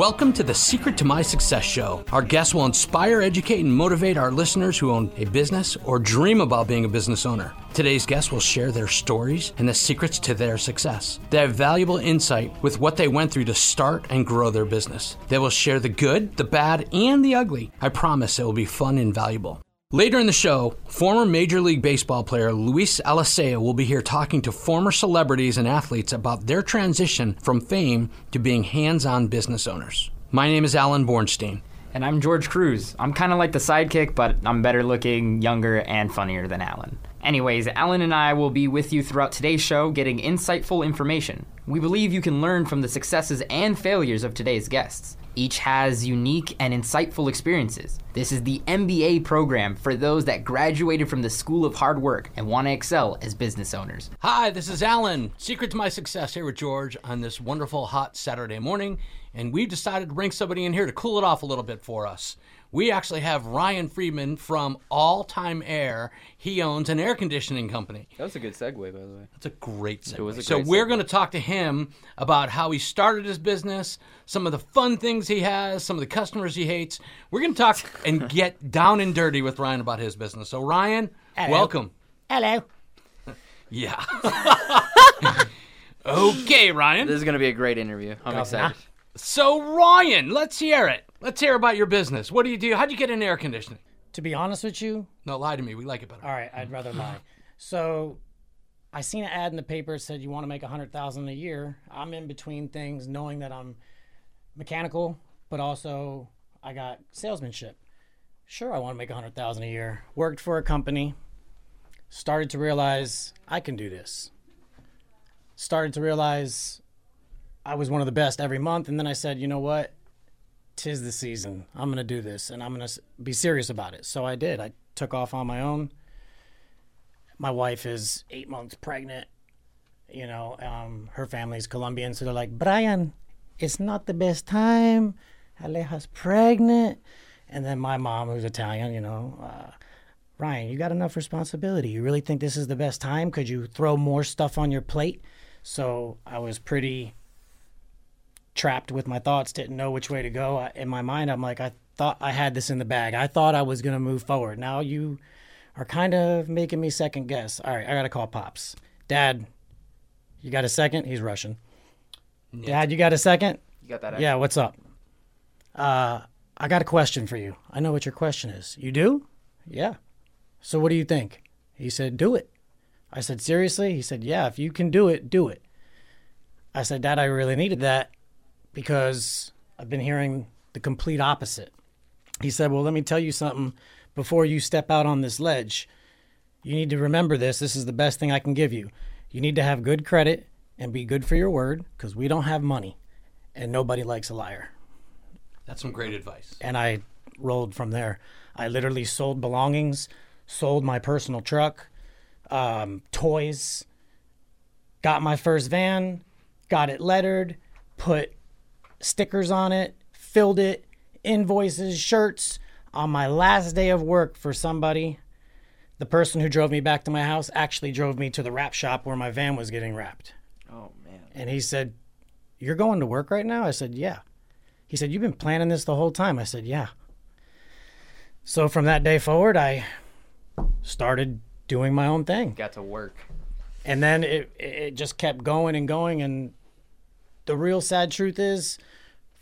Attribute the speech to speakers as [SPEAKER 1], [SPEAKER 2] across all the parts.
[SPEAKER 1] Welcome to the Secret to My Success Show. Our guests will inspire, educate, and motivate our listeners who own a business or dream about being a business owner. Today's guests will share their stories and the secrets to their success. They have valuable insight with what they went through to start and grow their business. They will share the good, the bad, and the ugly. I promise it will be fun and valuable. Later in the show, former Major League Baseball player Luis Alicea will be here talking to former celebrities and athletes about their transition from fame to being hands on business owners. My name is Alan Bornstein.
[SPEAKER 2] And I'm George Cruz. I'm kind of like the sidekick, but I'm better looking, younger, and funnier than Alan. Anyways, Alan and I will be with you throughout today's show getting insightful information. We believe you can learn from the successes and failures of today's guests. Each has unique and insightful experiences. This is the MBA program for those that graduated from the School of Hard Work and want to excel as business owners.
[SPEAKER 1] Hi, this is Alan. Secret to my success here with George on this wonderful hot Saturday morning. And we've decided to bring somebody in here to cool it off a little bit for us we actually have Ryan Friedman from All Time Air. He owns an air conditioning company.
[SPEAKER 3] That was a good segue, by the way.
[SPEAKER 1] That's a great segue.
[SPEAKER 3] It was a
[SPEAKER 1] so
[SPEAKER 3] great
[SPEAKER 1] we're
[SPEAKER 3] segue.
[SPEAKER 1] going to talk to him about how he started his business, some of the fun things he has, some of the customers he hates. We're going to talk and get down and dirty with Ryan about his business. So Ryan,
[SPEAKER 4] Hello.
[SPEAKER 1] welcome.
[SPEAKER 4] Hello.
[SPEAKER 1] Yeah. okay, Ryan.
[SPEAKER 3] This is going to be a great interview. I'm excited.
[SPEAKER 1] So Ryan, let's hear it. Let's hear about your business. What do you do? How'd you get in air conditioning?
[SPEAKER 4] To be honest with you,
[SPEAKER 1] No, lie to me. We like it better.
[SPEAKER 4] all right, I'd rather lie. So, I seen an ad in the paper said you want to make a hundred thousand a year. I'm in between things, knowing that I'm mechanical, but also I got salesmanship. Sure, I want to make a hundred thousand a year. Worked for a company. Started to realize I can do this. Started to realize I was one of the best every month, and then I said, you know what? Tis the season. I'm going to do this and I'm going to be serious about it. So I did. I took off on my own. My wife is eight months pregnant. You know, um, her family's Colombian. So they're like, Brian, it's not the best time. Aleja's pregnant. And then my mom, who's Italian, you know, uh, you got enough responsibility. You really think this is the best time? Could you throw more stuff on your plate? So I was pretty trapped with my thoughts, didn't know which way to go. I, in my mind, I'm like, I thought I had this in the bag. I thought I was going to move forward. Now you are kind of making me second guess. All right, I got to call Pops. Dad, you got a second? He's Russian. Dad, you got a second?
[SPEAKER 3] You got that?
[SPEAKER 4] Yeah, what's up? Uh, I got a question for you. I know what your question is. You do? Yeah. So what do you think? He said, do it. I said, seriously? He said, yeah, if you can do it, do it. I said, Dad, I really needed that because I've been hearing the complete opposite. He said, Well, let me tell you something before you step out on this ledge. You need to remember this. This is the best thing I can give you. You need to have good credit and be good for your word because we don't have money and nobody likes a liar.
[SPEAKER 1] That's some great advice.
[SPEAKER 4] And I rolled from there. I literally sold belongings, sold my personal truck, um, toys, got my first van, got it lettered, put stickers on it, filled it, invoices, shirts. On my last day of work for somebody, the person who drove me back to my house actually drove me to the wrap shop where my van was getting wrapped.
[SPEAKER 3] Oh man.
[SPEAKER 4] And he said, You're going to work right now? I said, Yeah. He said, You've been planning this the whole time? I said, Yeah. So from that day forward, I started doing my own thing
[SPEAKER 3] Got to work.
[SPEAKER 4] and then it it just kept going and going and the real sad truth is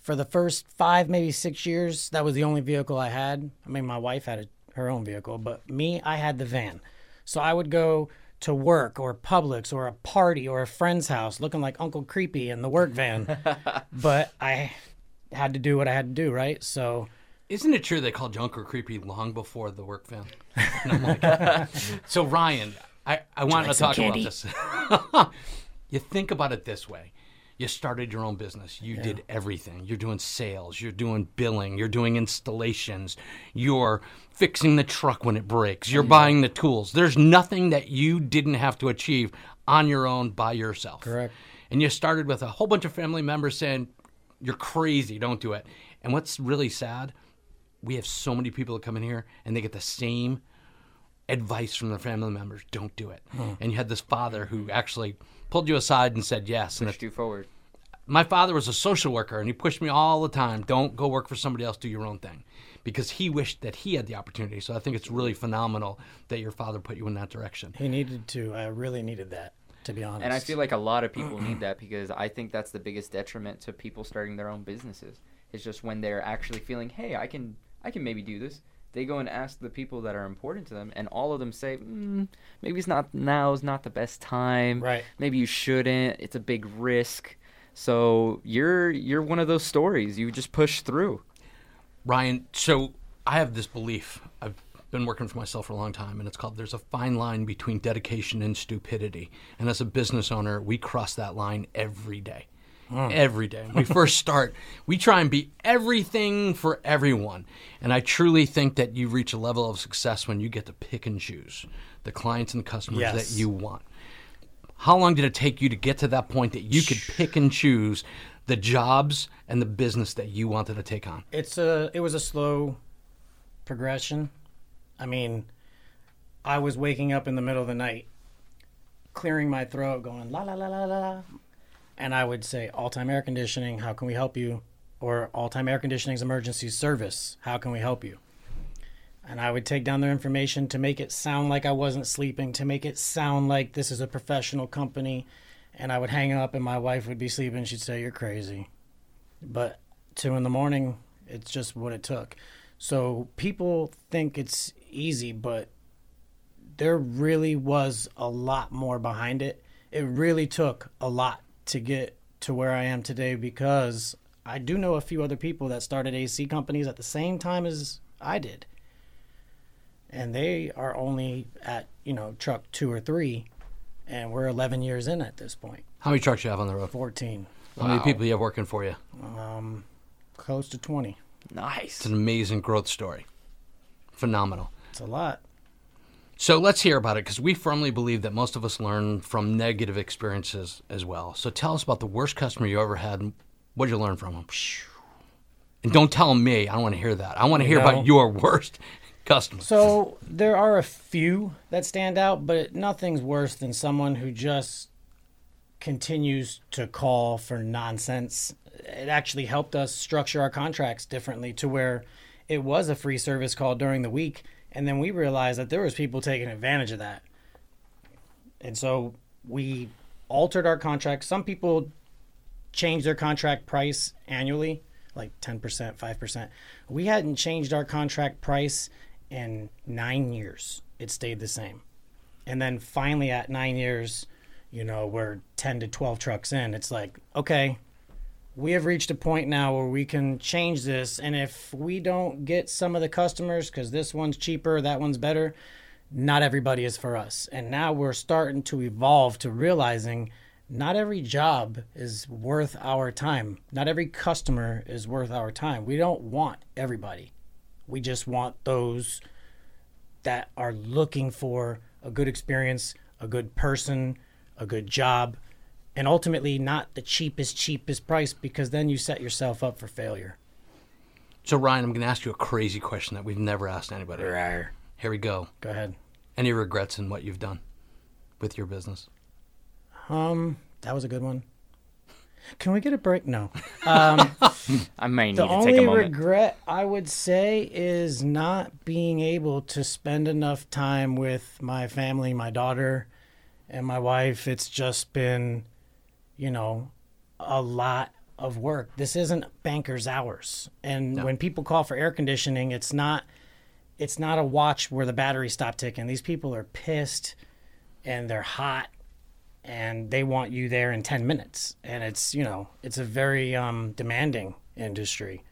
[SPEAKER 4] for the first five maybe six years that was the only vehicle i had i mean my wife had a, her own vehicle but me i had the van so i would go to work or publix or a party or a friend's house looking like uncle creepy in the work van but i had to do what i had to do right so
[SPEAKER 1] Isn't it true they called Junker creepy long before the work van? Like, so Ryan, I, I want to
[SPEAKER 4] like some
[SPEAKER 1] talk about this. you think about it this way. You started your own business. You did everything. You're doing sales. You're doing billing. You're doing installations. You're fixing the truck when it breaks. You're buying the tools. There's nothing that you didn't have to achieve on your own by yourself.
[SPEAKER 4] Correct.
[SPEAKER 1] And you started with a whole bunch of family members saying, You're crazy, don't do it. And what's really sad, we have so many people that come in here and they get the same advice from their family members don't do it. Hmm. And you had this father who actually pulled you aside and said yes. And
[SPEAKER 3] Pushed you forward.
[SPEAKER 1] My father was a social worker and he pushed me all the time don't go work for somebody else, do your own thing. Because he wished that he had the opportunity. So I think it's really phenomenal that your father put you in that direction.
[SPEAKER 4] He needed to. I really needed that, to be honest.
[SPEAKER 3] And I feel like a lot of people need that because I think that's the biggest detriment to people starting their own businesses. It's just when they're actually feeling, hey, I can, I can maybe do this. They go and ask the people that are important to them, and all of them say, mm, maybe it's not now is not the best time.
[SPEAKER 4] Right.
[SPEAKER 3] Maybe you shouldn't. It's a big risk. So you're you're one of those stories. You just push through.
[SPEAKER 1] Ryan, so I have this belief. I've been working for myself for a long time, and it's called there's a fine line between dedication and stupidity. And as a business owner, we cross that line every day. Mm. Every day. When we first start, we try and be everything for everyone. And I truly think that you reach a level of success when you get to pick and choose the clients and customers
[SPEAKER 4] Yes.
[SPEAKER 1] that you want. How long did it take you to get to that point that you could pick and choose the jobs and the business that you wanted to take on?
[SPEAKER 4] it's a it was a slow progression. I mean, I was waking up in the middle of the night, clearing my throat, going la la la la la, and I would say, "All time air conditioning, how can we help you?" Or "All time air conditioning's emergency service, how can we help you?" And I would take down their information to make it sound like I wasn't sleeping, to make it sound like this is a professional company. And I would hang up, and my wife would be sleeping. She'd say, "You're crazy." But two in the morning, it's just what it took. So people think it's easy, but there really was a lot more behind it. It really took a lot to get to where I am today because I do know a few other people that started AC companies at the same time as I did. And they are only at, you know, truck two or three, and we're 11 years in at this point.
[SPEAKER 1] How many trucks you have on the road?
[SPEAKER 4] 14,
[SPEAKER 1] How many people you have working for you?
[SPEAKER 4] um, close to 20.
[SPEAKER 3] Nice.
[SPEAKER 1] It's an amazing growth story. Phenomenal.
[SPEAKER 4] It's a lot.
[SPEAKER 1] So let's hear about it because we firmly believe that most of us learn from negative experiences as well. So tell us about the worst customer you ever had. and What did you learn from them? And don't tell me. I don't want to hear that. I want to hear
[SPEAKER 4] No.
[SPEAKER 1] about your worst customer.
[SPEAKER 4] So there are a few that stand out, but nothing's worse than someone who just continues to call for nonsense. It actually helped us structure our contracts differently to where it was a free service call during the week, and then we realized that there was people taking advantage of that. And so we altered our contract. Some people change their contract price annually, like 10%, 5%. We hadn't changed our contract price in nine years. It stayed the same. And then finally, at nine years, you know, we're 10 to 12 trucks in. It's like, okay, we have reached a point now where we can change this. And if we don't get some of the customers, because this one's cheaper, that one's better, not everybody is for us. And now we're starting to evolve to realizing not every job is worth our time. Not every customer is worth our time. We don't want everybody. We just want those that are looking for a good experience, a good person, a good job, and ultimately not the cheapest, cheapest price because then you set yourself up for failure.
[SPEAKER 1] So Ryan, I'm going to ask you a crazy question that we've never asked anybody.
[SPEAKER 4] Rawr.
[SPEAKER 1] Here we go.
[SPEAKER 4] Go ahead.
[SPEAKER 1] Any regrets in what you've done with your business?
[SPEAKER 4] Um, that was a good one. Can we get a break? No. Um,
[SPEAKER 3] I may need
[SPEAKER 4] the
[SPEAKER 3] to take
[SPEAKER 4] only
[SPEAKER 3] a moment.
[SPEAKER 4] regret I would say is not being able to spend enough time with my family, my daughter, and my wife. It's just been, you know, a lot of work. This isn't banker's hours. And when people call for air conditioning, it's not it's not a watch where the battery stopped ticking. These people are pissed and they're hot and they want you there in 10 minutes and it's you know it's a very um, demanding industry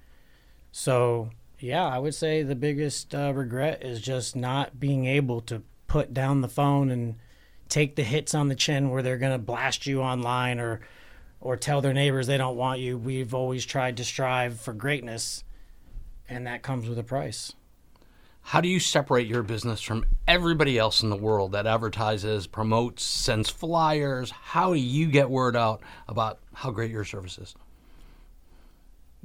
[SPEAKER 4] so yeah i would say the biggest uh, regret is just not being able to put down the phone and take the hits on the chin where they're going to blast you online or or tell their neighbors they don't want you we've always tried to strive for greatness and that comes with a price
[SPEAKER 1] How do you separate your business from everybody else in the world that advertises, promotes, sends flyers? How do you get word out about how great your service is?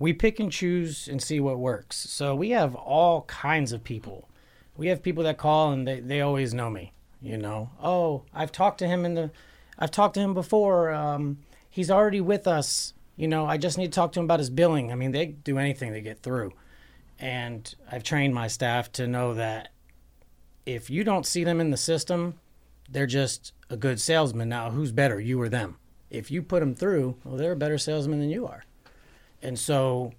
[SPEAKER 4] we pick and choose and see what works. So we have all kinds of people. We have people that call and they, they always know me. You know, oh, I've talked to him in the, I've talked to him before. Um, he's already with us. you know, I just need to talk to him about his billing. I mean, they do anything to get through. And I've trained my staff to know that if you don't see them in the system, they're just a good salesman. Now, who's better, you or them? If you put them through, well, they're a better salesman than you are. And so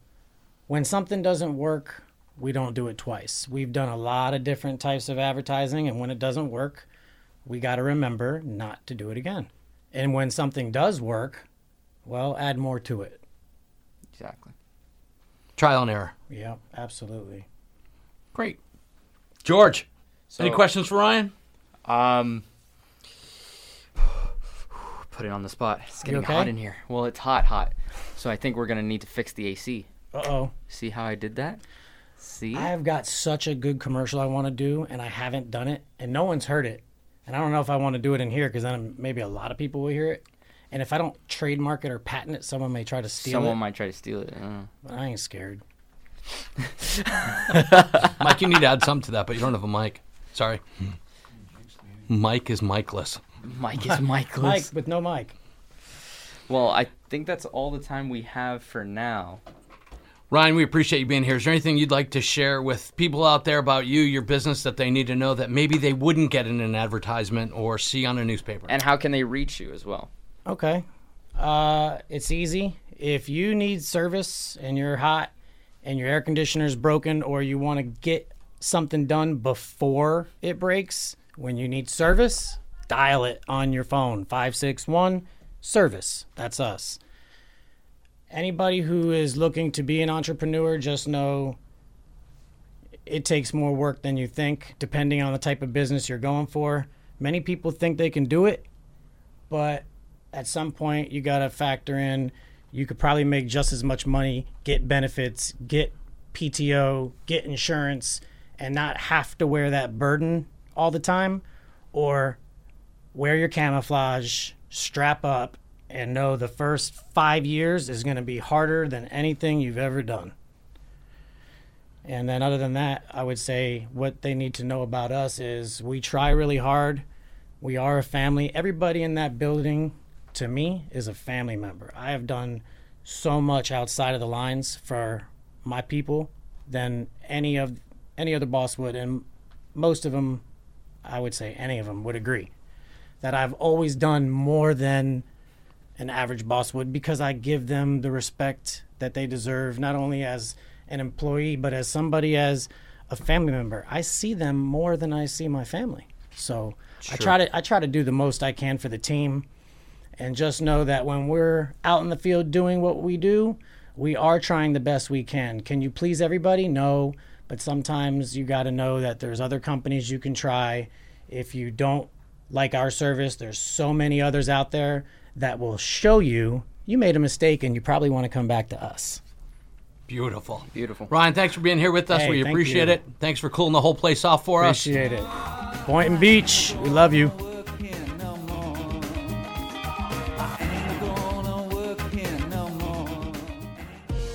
[SPEAKER 4] when something doesn't work, we don't do it twice. We've done a lot of different types of advertising, and when it doesn't work, we got to remember not to do it again. And when something does work, well, add more to it.
[SPEAKER 3] Exactly.
[SPEAKER 1] Trial and error.
[SPEAKER 4] Yeah, absolutely.
[SPEAKER 1] Great. George,
[SPEAKER 3] So,
[SPEAKER 1] any questions for Ryan?
[SPEAKER 3] Um, put it on the spot. It's getting
[SPEAKER 4] okay?
[SPEAKER 3] hot in here. Well, it's hot, hot. So I think we're gonna need to fix the AC.
[SPEAKER 4] Uh oh.
[SPEAKER 3] See how I did that? See?
[SPEAKER 4] I have got such a good commercial I want to do, and I haven't done it, and no one's heard it. And I don't know if I want to do it in here because then maybe a lot of people will hear it. And if I don't trademark it or patent it, someone may try to steal
[SPEAKER 3] Someone
[SPEAKER 4] it.
[SPEAKER 3] might try to steal it. Uh,
[SPEAKER 4] But I ain't scared.
[SPEAKER 1] Mike, you need to add something to that, but you don't have a mic. Sorry. Mike is Mikeless.
[SPEAKER 3] Mike is Michael's.
[SPEAKER 4] Mike with no mic.
[SPEAKER 3] Well, I think that's all the time we have for now.
[SPEAKER 1] Ryan, we appreciate you being here. Is there anything you'd like to share with people out there about you, your business, that they need to know that maybe they wouldn't get in an advertisement or see on a newspaper?
[SPEAKER 3] And how can they reach you as well?
[SPEAKER 4] Okay. Uh, it's easy. If you need service and you're hot and your air conditioner's broken or you want to get something done before it breaks, when you need service, dial it on your phone 561 service. That's us. Anybody who is looking to be an entrepreneur, just know it takes more work than you think, depending on the type of business you're going for. Many people think they can do it, but at some point you got to factor in you could probably make just as much money, get benefits, get PTO, get insurance, and not have to wear that burden all the time, or wear your camouflage, strap up, and know the first five years is going to be harder than anything you've ever done. And then, other than that, I would say what they need to know about us is we try really hard. We are a family. Everybody in that building, to me, is a family member. I have done so much outside of the lines for my people than any of any other boss would, and most of them, I would say, any of them would agree that I've always done more than an average boss would because I give them the respect that they deserve, not only as an employee, but as somebody as a family member. I see them more than I see my family. So I try to I try to do the most I can for the team and just know that when we're out in the field doing what we do, we are trying the best we can. Can you please everybody? No, but sometimes you got to know that there's other companies you can try. If you don't like our service, there's so many others out there that will show you you made a mistake and you probably want to come back to us.
[SPEAKER 1] Beautiful.
[SPEAKER 3] Beautiful.
[SPEAKER 1] Ryan, thanks for being here with us.
[SPEAKER 4] Hey,
[SPEAKER 1] we appreciate
[SPEAKER 4] you.
[SPEAKER 1] it. Thanks for cooling the whole place off for us.
[SPEAKER 4] Appreciate it. Boynton Beach, we love you.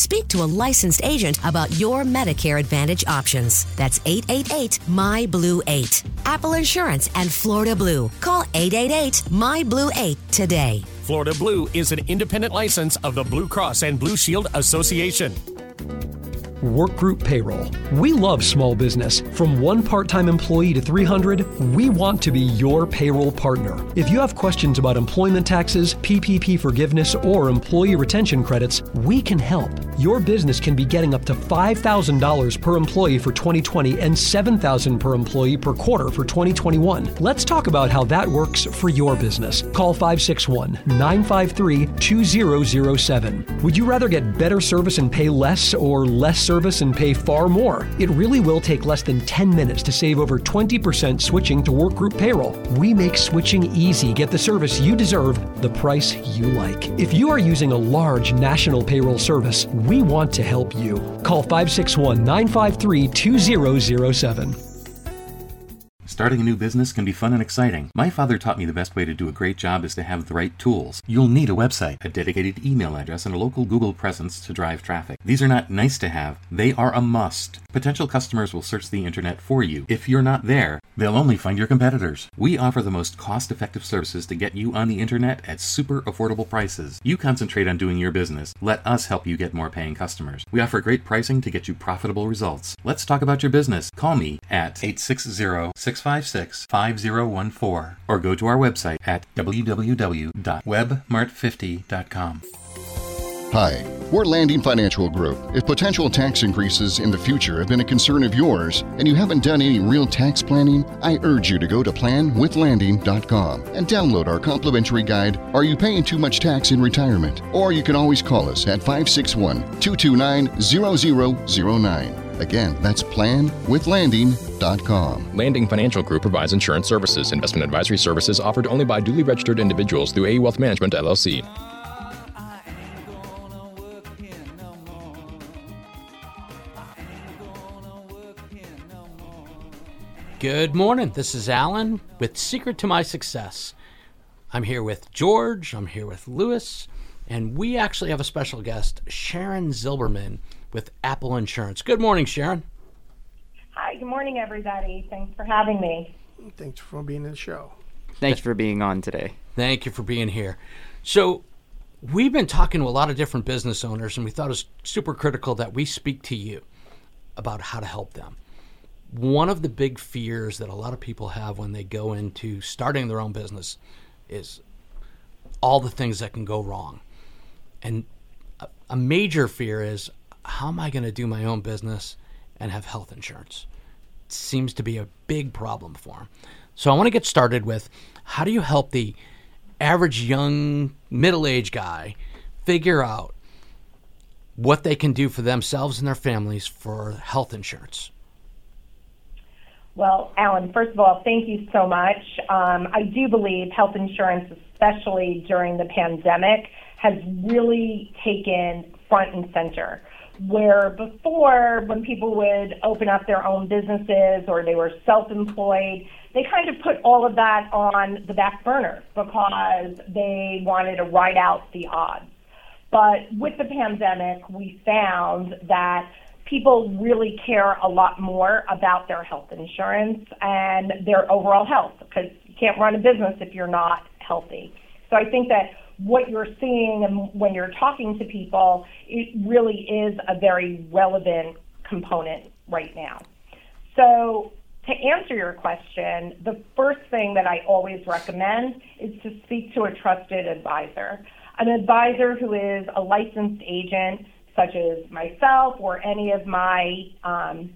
[SPEAKER 5] speak to a licensed agent about your Medicare Advantage options. That's 888 My Blue 8. Apple Insurance and Florida Blue. Call 888 My Blue 8 today.
[SPEAKER 6] Florida Blue is an independent license of the Blue Cross and Blue Shield Association.
[SPEAKER 7] Workgroup Payroll. We love small business. From one part time employee to 300, we want to be your payroll partner. If you have questions about employment taxes, PPP forgiveness, or employee retention credits, we can help. your business can be getting up to $5,000 per employee for 2020 and $7,000 per employee per quarter for 2021. Let's talk about how that works for your business. Call 561 953 2007. Would you rather get better service and pay less or less service and pay far more? It really will take less than 10 minutes to save over 20% switching to Workgroup Payroll. We make switching easy. Get the service you deserve, the price you like. If you are using a large national payroll service, we want to help you. Call 561 953 2007.
[SPEAKER 8] Starting a new business can be fun and exciting. My father taught me the best way to do a great job is to have the right tools. You'll need a website, a dedicated email address, and a local Google presence to drive traffic. These are not nice to have, they are a must. Potential customers will search the internet for you. If you're not there, they'll only find your competitors. We offer the most cost effective services to get you on the internet at super affordable prices. You concentrate on doing your business. Let us help you get more paying customers. We offer great pricing to get you profitable results. Let's talk about your business. Call me at 860 656 5014 or go to our website at www.webmart50.com.
[SPEAKER 9] Hi, we're Landing Financial Group. If potential tax increases in the future have been a concern of yours and you haven't done any real tax planning, I urge you to go to planwithlanding.com and download our complimentary guide, Are You Paying Too Much Tax in Retirement? Or you can always call us at 561 229 0009. Again, that's planwithlanding.com.
[SPEAKER 10] Landing Financial Group provides insurance services. Investment advisory services offered only by duly registered individuals through AE Wealth Management LLC.
[SPEAKER 1] Good morning. This is Alan with Secret to My Success. I'm here with George, I'm here with Luis, and we actually have a special guest, Sharon Zilberman with Apple Insurance. Good morning, Sharon.
[SPEAKER 11] Hi, good morning, everybody. Thanks for having me.
[SPEAKER 12] Thanks for being in the show.
[SPEAKER 2] Thanks for being on today.
[SPEAKER 1] Thank you for being here. So, we've been talking to a lot of different business owners, and we thought it was super critical that we speak to you about how to help them. One of the big fears that a lot of people have when they go into starting their own business is all the things that can go wrong. And a, a major fear is how am I going to do my own business and have health insurance? It seems to be a big problem for them. So I want to get started with how do you help the average young middle-aged guy figure out what they can do for themselves and their families for health insurance?
[SPEAKER 11] Well, Alan, first of all, thank you so much. Um, I do believe health insurance, especially during the pandemic, has really taken front and center. Where before, when people would open up their own businesses or they were self employed, they kind of put all of that on the back burner because they wanted to ride out the odds. But with the pandemic, we found that people really care a lot more about their health insurance and their overall health because you can't run a business if you're not healthy. So I think that what you're seeing and when you're talking to people, it really is a very relevant component right now. So to answer your question, the first thing that I always recommend is to speak to a trusted advisor. An advisor who is a licensed agent such as myself or any of my um,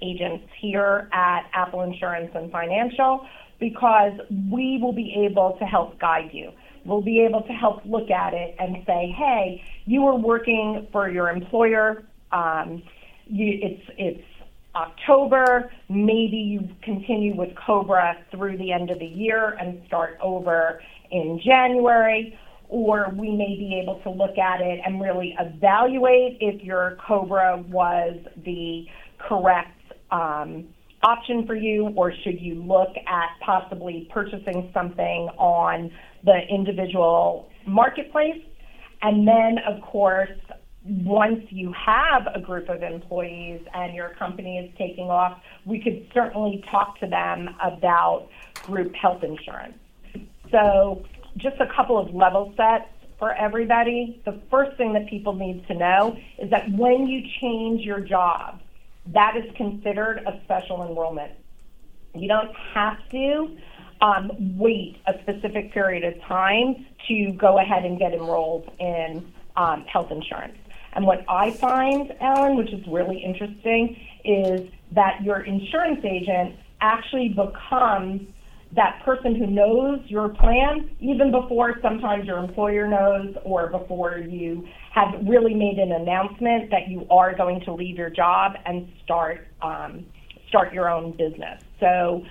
[SPEAKER 11] agents here at Apple Insurance and Financial, because we will be able to help guide you. We'll be able to help look at it and say, hey, you are working for your employer. Um, you, it's it's October. Maybe you continue with Cobra through the end of the year and start over in January or we may be able to look at it and really evaluate if your COBRA was the correct um, option for you, or should you look at possibly purchasing something on the individual marketplace. And then, of course, once you have a group of employees and your company is taking off, we could certainly talk to them about group health insurance. So just a couple of level sets for everybody. The first thing that people need to know is that when you change your job, that is considered a special enrollment. You don't have to um, wait a specific period of time to go ahead and get enrolled in um, health insurance. And what I find, Alan, which is really interesting, is that your insurance agent actually becomes that person who knows your plan even before sometimes your employer knows or before you have really made an announcement that you are going to leave your job and start um, start your own business. So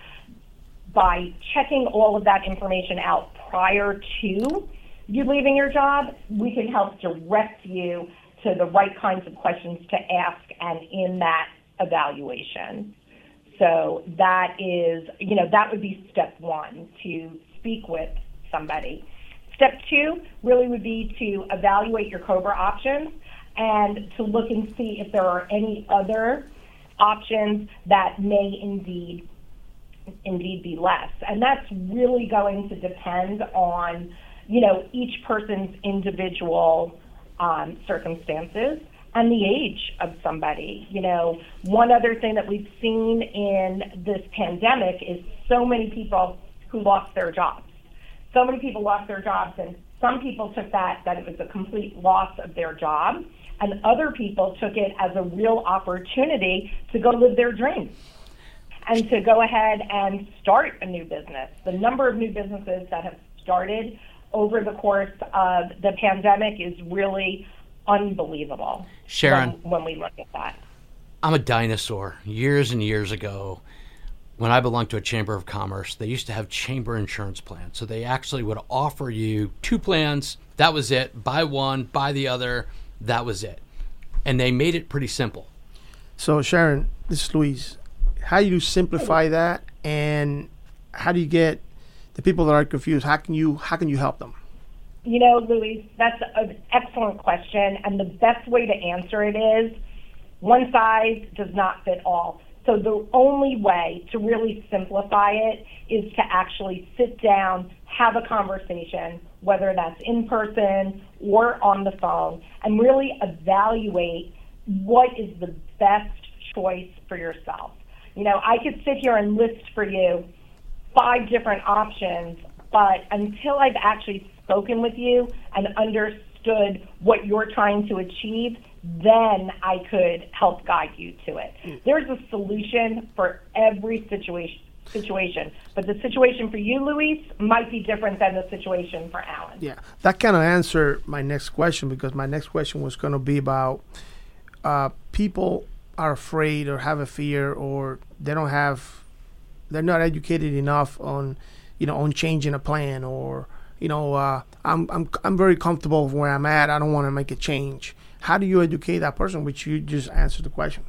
[SPEAKER 11] by checking all of that information out prior to you leaving your job, we can help direct you to the right kinds of questions to ask and in that evaluation. So that is, you know, that would be step one to speak with somebody. Step two really would be to evaluate your COBRA options and to look and see if there are any other options that may indeed indeed be less. And that's really going to depend on, you know, each person's individual um, circumstances and the age of somebody. You know, one other thing that we've seen in this pandemic is so many people who lost their jobs. So many people lost their jobs, and some people took that that it was a complete loss of their job, and other people took it as a real opportunity to go live their dreams and to go ahead and start a new business. The number of new businesses that have started over the course of the pandemic is really unbelievable.
[SPEAKER 1] Sharon,
[SPEAKER 11] when, when we look at that,
[SPEAKER 1] I'm a dinosaur. Years and years ago, when I belonged to a chamber of commerce, they used to have chamber insurance plans. So they actually would offer you two plans. That was it. Buy one, buy the other. That was it. And they made it pretty simple.
[SPEAKER 12] So Sharon, this is Luis. How do you simplify that, and how do you get the people that are confused? How can you how can you help them?
[SPEAKER 11] You know, Luis, that's an excellent question, and the best way to answer it is one size does not fit all. So the only way to really simplify it is to actually sit down, have a conversation, whether that's in person or on the phone, and really evaluate what is the best choice for yourself. You know, I could sit here and list for you five different options, but until I've actually spoken with you and understood what you're trying to achieve, then I could help guide you to it. There's a solution for every situation situation. But the situation for you, Luis, might be different than the situation for Alan.
[SPEAKER 12] Yeah, that kind of answered my next question because my next question was going to be about uh, people are afraid or have a fear or they don't have, they're not educated enough on, you know, on changing a plan or you know, uh, I'm I'm I'm very comfortable with where I'm at. I don't want to make a change. How do you educate that person? Which you just answered the question.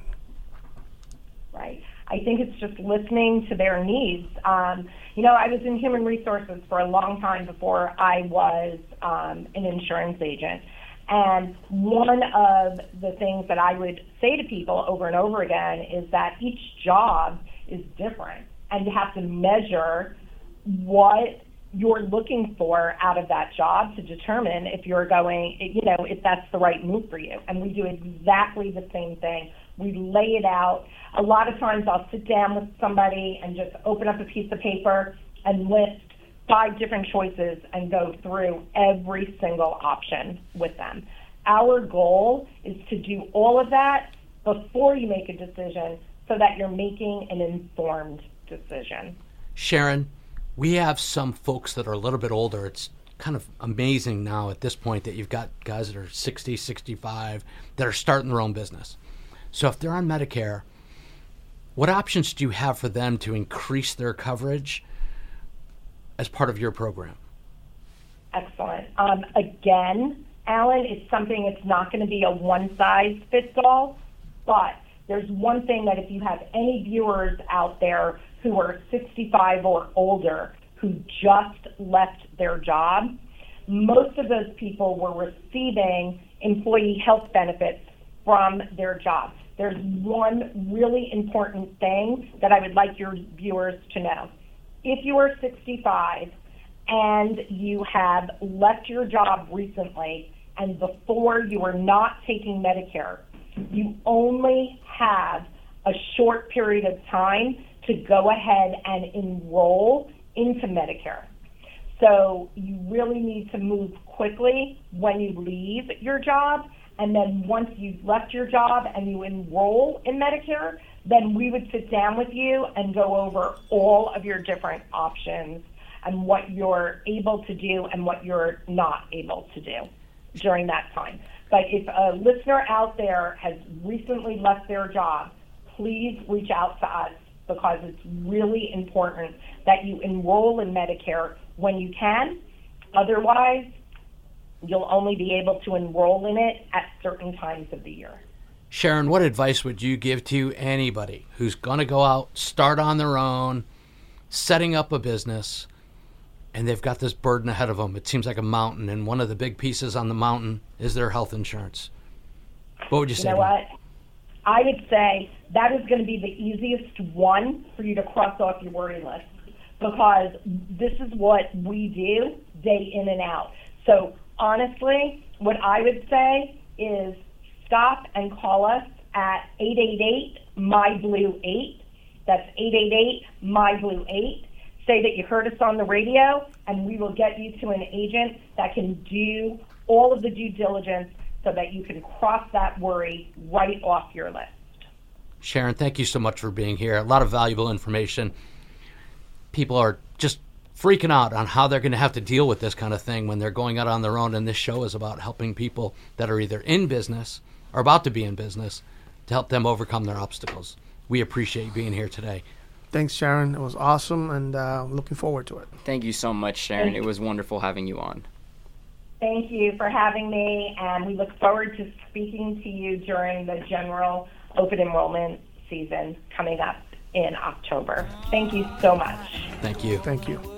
[SPEAKER 11] Right. I think it's just listening to their needs. Um, you know, I was in human resources for a long time before I was um, an insurance agent. And one of the things that I would say to people over and over again is that each job is different, and you have to measure what you're looking for out of that job to determine if you're going, you know, if that's the right move for you. And we do exactly the same thing. We lay it out. A lot of times I'll sit down with somebody and just open up a piece of paper and list five different choices and go through every single option with them. Our goal is to do all of that before you make a decision so that you're making an informed decision.
[SPEAKER 1] Sharon, we have some folks that are a little bit older. It's kind of amazing now at this point that you've got guys that are 60, 65 that are starting their own business. So if they're on Medicare, what options do you have for them to increase their coverage as part of your program?
[SPEAKER 11] Excellent. Um, again, Alan, it's something that's not going to be a one size fits all, but there's one thing that if you have any viewers out there who are 65 or older who just left their job, most of those people were receiving employee health benefits from their job. There's one really important thing that I would like your viewers to know. If you are 65 and you have left your job recently and before you are not taking Medicare, you only have a short period of time to go ahead and enroll into Medicare. So you really need to move quickly when you leave your job And then once you've left your job and you enroll in Medicare, then we would sit down with you and go over all of your different options and what you're able to do and what you're not able to do during that time. But if a listener out there has recently left their job, please reach out to us because it's really important that you enroll in Medicare when you can. Otherwise, you'll only be able to enroll in it at certain times of the year.
[SPEAKER 1] Sharon, what advice would you give to anybody who's going to go out, start on their own, setting up a business, and they've got this burden ahead of them? It seems like a mountain, and one of the big pieces on the mountain is their health insurance. What would you
[SPEAKER 11] You
[SPEAKER 1] say?
[SPEAKER 11] know
[SPEAKER 1] to them?
[SPEAKER 11] what? I would say that is going to be the easiest one for you to cross off your worry list because this is what we do day in and out. So honestly, what I would say is stop and call us at 888 my blue 8. That's 888 my blue 8. Say that you heard us on the radio and we will get you to an agent that can do all of the due diligence so that you can cross that worry right off your list.
[SPEAKER 1] Sharon, thank you so much for being here. A lot of valuable information. People are just freaking out on how they're going to have to deal with this kind of thing when they're going out on their own. And this show is about helping people that are either in business or about to be in business to help them overcome their obstacles. We appreciate you being here today.
[SPEAKER 12] Thanks, Sharon. It was awesome, and uh, I'm looking forward to it.
[SPEAKER 2] Thank you so much, Sharon. It was wonderful having you on.
[SPEAKER 11] Thank you for having me, and we look forward to speaking to you during the general open enrollment season coming up in October. Thank you so much.
[SPEAKER 1] Thank you.
[SPEAKER 12] Thank you.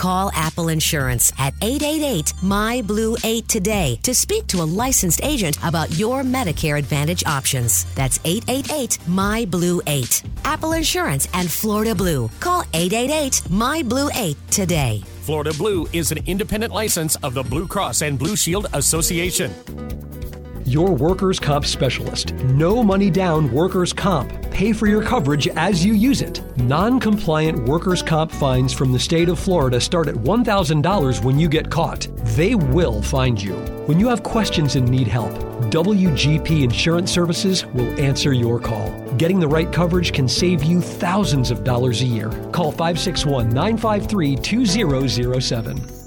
[SPEAKER 5] Call Apple Insurance at 888 My Blue 8 today to speak to a licensed agent about your Medicare Advantage options. That's 888 My Blue 8. Apple Insurance and Florida Blue. Call 888 My Blue 8 today.
[SPEAKER 6] Florida Blue is an independent license of the Blue Cross and Blue Shield Association.
[SPEAKER 7] Your workers' comp specialist. No money down workers' comp. Pay for your coverage as you use it. Non compliant workers' comp fines from the state of Florida start at $1,000 when you get caught. They will find you. When you have questions and need help, WGP Insurance Services will answer your call. Getting the right coverage can save you thousands of dollars a year. Call 561 953 2007.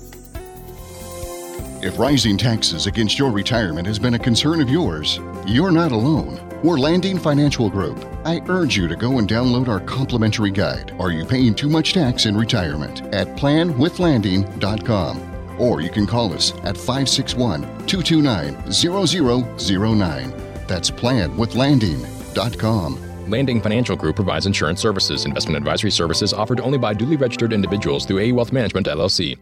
[SPEAKER 9] If rising taxes against your retirement has been a concern of yours, you're not alone. We're Landing Financial Group. I urge you to go and download our complimentary guide, Are You Paying Too Much Tax in Retirement? at planwithlanding.com. Or you can call us at 561 229 0009. That's planwithlanding.com.
[SPEAKER 10] Landing Financial Group provides insurance services. Investment advisory services offered only by duly registered individuals through AE Wealth Management LLC.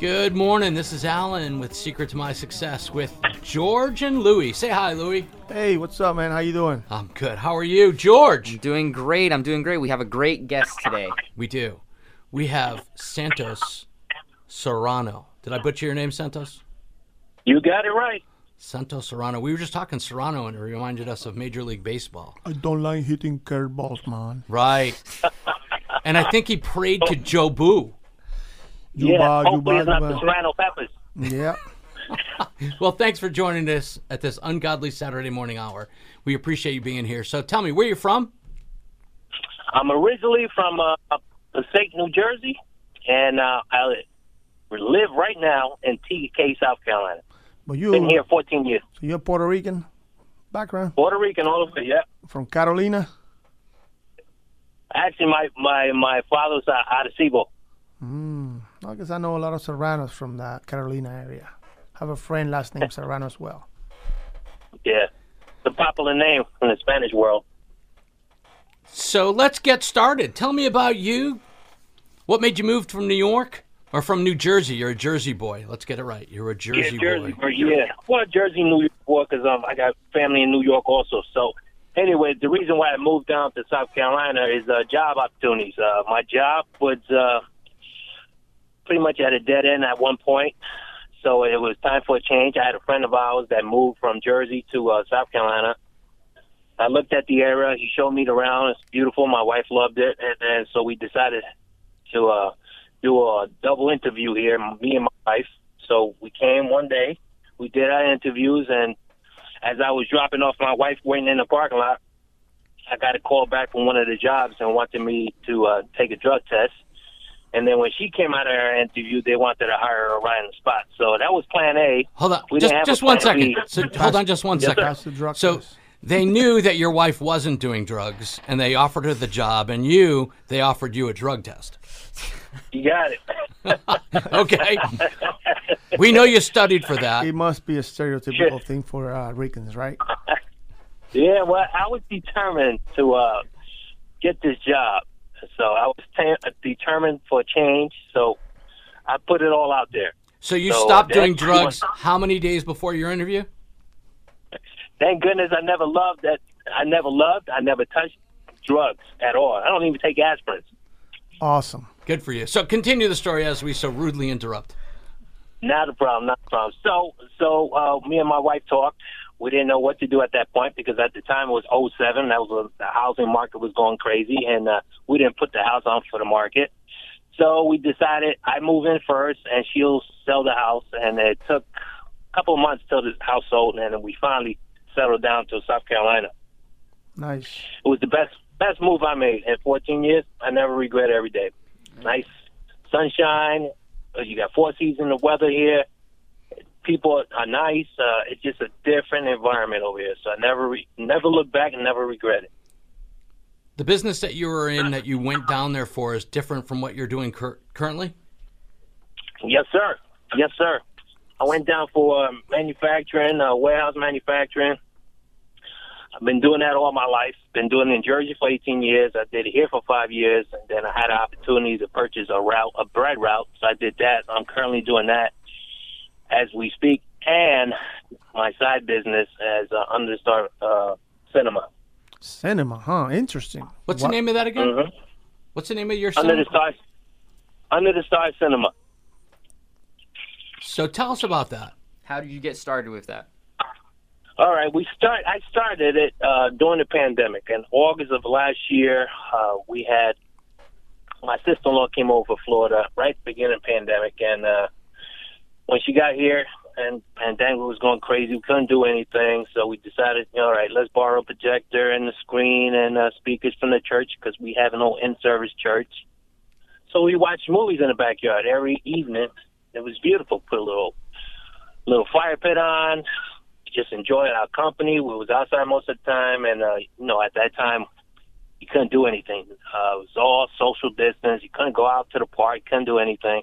[SPEAKER 1] Good morning. This is Alan with Secret to My Success with George and Louie. Say hi, Louie.
[SPEAKER 12] Hey, what's up, man? How you doing?
[SPEAKER 1] I'm good. How are you, George?
[SPEAKER 2] I'm doing great. I'm doing great. We have a great guest today.
[SPEAKER 1] We do. We have Santos Serrano. Did I butcher your name, Santos?
[SPEAKER 13] You got it right.
[SPEAKER 1] Santos Serrano. We were just talking Serrano, and it reminded us of Major League Baseball.
[SPEAKER 12] I don't like hitting curveballs, man.
[SPEAKER 1] Right. and I think he prayed to Joe Boo.
[SPEAKER 13] Yeah,
[SPEAKER 12] Juba,
[SPEAKER 13] hopefully
[SPEAKER 12] Juba,
[SPEAKER 13] it's not
[SPEAKER 12] Juba.
[SPEAKER 13] the Serrano Peppers.
[SPEAKER 12] Yeah.
[SPEAKER 1] Well, thanks for joining us at this ungodly Saturday morning hour. We appreciate you being here. So tell me, where you from?
[SPEAKER 13] I'm originally from uh, Passaic, New Jersey, and uh, I live right now in TK, South Carolina.
[SPEAKER 12] But you've
[SPEAKER 13] Been here 14 years.
[SPEAKER 12] so you're Puerto Rican background
[SPEAKER 13] Puerto Rican, all over. Yeah.
[SPEAKER 12] from Carolina.
[SPEAKER 13] Actually, my my my father's uh, out of Cibo.
[SPEAKER 12] Mm. I guess I know a lot of Serranos from the Carolina area. I have a friend last name Serrano as well.
[SPEAKER 13] Yeah, it's a popular name in the Spanish world.
[SPEAKER 1] So let's get started. Tell me about you. What made you move from New York or from New Jersey? You're a Jersey boy. Let's get it right. You're a Jersey,
[SPEAKER 13] yeah, Jersey
[SPEAKER 1] boy.
[SPEAKER 13] Yeah, well, Jersey, New York boy, because um, I got family in New York also. So, anyway, the reason why I moved down to South Carolina is uh, job opportunities. Uh, my job was uh, pretty much at a dead end at one point. So it was time for a change. I had a friend of ours that moved from Jersey to uh, South Carolina. I looked at the area. He showed me around. It's beautiful. My wife loved it, and, and so we decided to uh, do a double interview here, me and my wife. So we came one day. We did our interviews, and as I was dropping off my wife waiting in the parking lot, I got a call back from one of the jobs and wanted me to uh, take a drug test. And then when she came out of her interview, they wanted to hire her right on the spot. So that was Plan A.
[SPEAKER 1] Hold on,
[SPEAKER 13] We
[SPEAKER 1] just
[SPEAKER 13] didn't
[SPEAKER 1] just
[SPEAKER 13] a
[SPEAKER 1] one
[SPEAKER 13] plan
[SPEAKER 1] second.
[SPEAKER 13] B.
[SPEAKER 1] So, hold on, just one
[SPEAKER 13] Yes,
[SPEAKER 1] second.
[SPEAKER 13] the drug
[SPEAKER 1] so
[SPEAKER 13] test.
[SPEAKER 1] they knew that your wife wasn't doing drugs, and they offered her the job, and you they offered you a drug test.
[SPEAKER 13] You got it.
[SPEAKER 1] okay. We know you studied for that.
[SPEAKER 12] It must be a stereotypical thing for uh, Ricans, right?
[SPEAKER 13] Yeah, well, I was determined to uh, get this job. So I was ta- determined for a change. So I put it all out there.
[SPEAKER 1] So you
[SPEAKER 13] So
[SPEAKER 1] stopped doing drugs how many days before your interview?
[SPEAKER 13] Thank goodness I never loved that. I never loved. I never touched drugs at all. I don't even take aspirins.
[SPEAKER 12] Awesome.
[SPEAKER 1] Good for you. So continue the story as we so rudely interrupt.
[SPEAKER 13] Not a problem. Not a problem. So, so uh, me and my wife talked. We didn't know what to do at that point because at the time it was '07. That was a, the housing market was going crazy, and uh, we didn't put the house on for the market. So we decided I move in first, and she'll sell the house. And it took a couple of months till the house sold, and then we finally settled down to South Carolina.
[SPEAKER 12] Nice.
[SPEAKER 13] It was the best best move I made in 14 years. I never regret every day. Nice sunshine. You got four seasons of weather here. People are nice. Uh, it's just a different environment over here. So I never re- never look back and never regret it.
[SPEAKER 1] The business that you were in that you went down there for is different from what you're doing cur- currently.
[SPEAKER 13] Yes, sir. Yes, sir. I went down for uh, manufacturing, uh, warehouse manufacturing. I've been doing that all my life. Been doing it in Jersey for 18 years. I did it here for five years, and then I had an opportunity to purchase a route, a bread route. So I did that. I'm currently doing that as we speak, and my side business as uh, Understar uh, Cinema.
[SPEAKER 12] Cinema, huh? Interesting.
[SPEAKER 1] What's
[SPEAKER 12] What-
[SPEAKER 1] the name of that again?
[SPEAKER 13] Mhm.
[SPEAKER 1] What's the name of your
[SPEAKER 13] Under
[SPEAKER 1] cinema?
[SPEAKER 13] the Star, Under the Star Cinema.
[SPEAKER 1] So tell us about that.
[SPEAKER 2] How did you get started with that?
[SPEAKER 13] All right, we start. I started it uh, during the pandemic in August of last year. Uh, we had my sister-in-law came over from Florida right at the beginning of the pandemic, and uh, when she got here and pandemic was going crazy, we couldn't do anything, so we decided, all right, let's borrow a projector and a screen and uh, speakers from the church because we have an old in-service church. So we watched movies in the backyard every evening. It was beautiful. Put a little little fire pit on, just enjoying our company. We was outside most of the time, and uh, you know, at that time, you couldn't do anything. Uh, it was all social distance. You couldn't go out to the park. Couldn't do anything.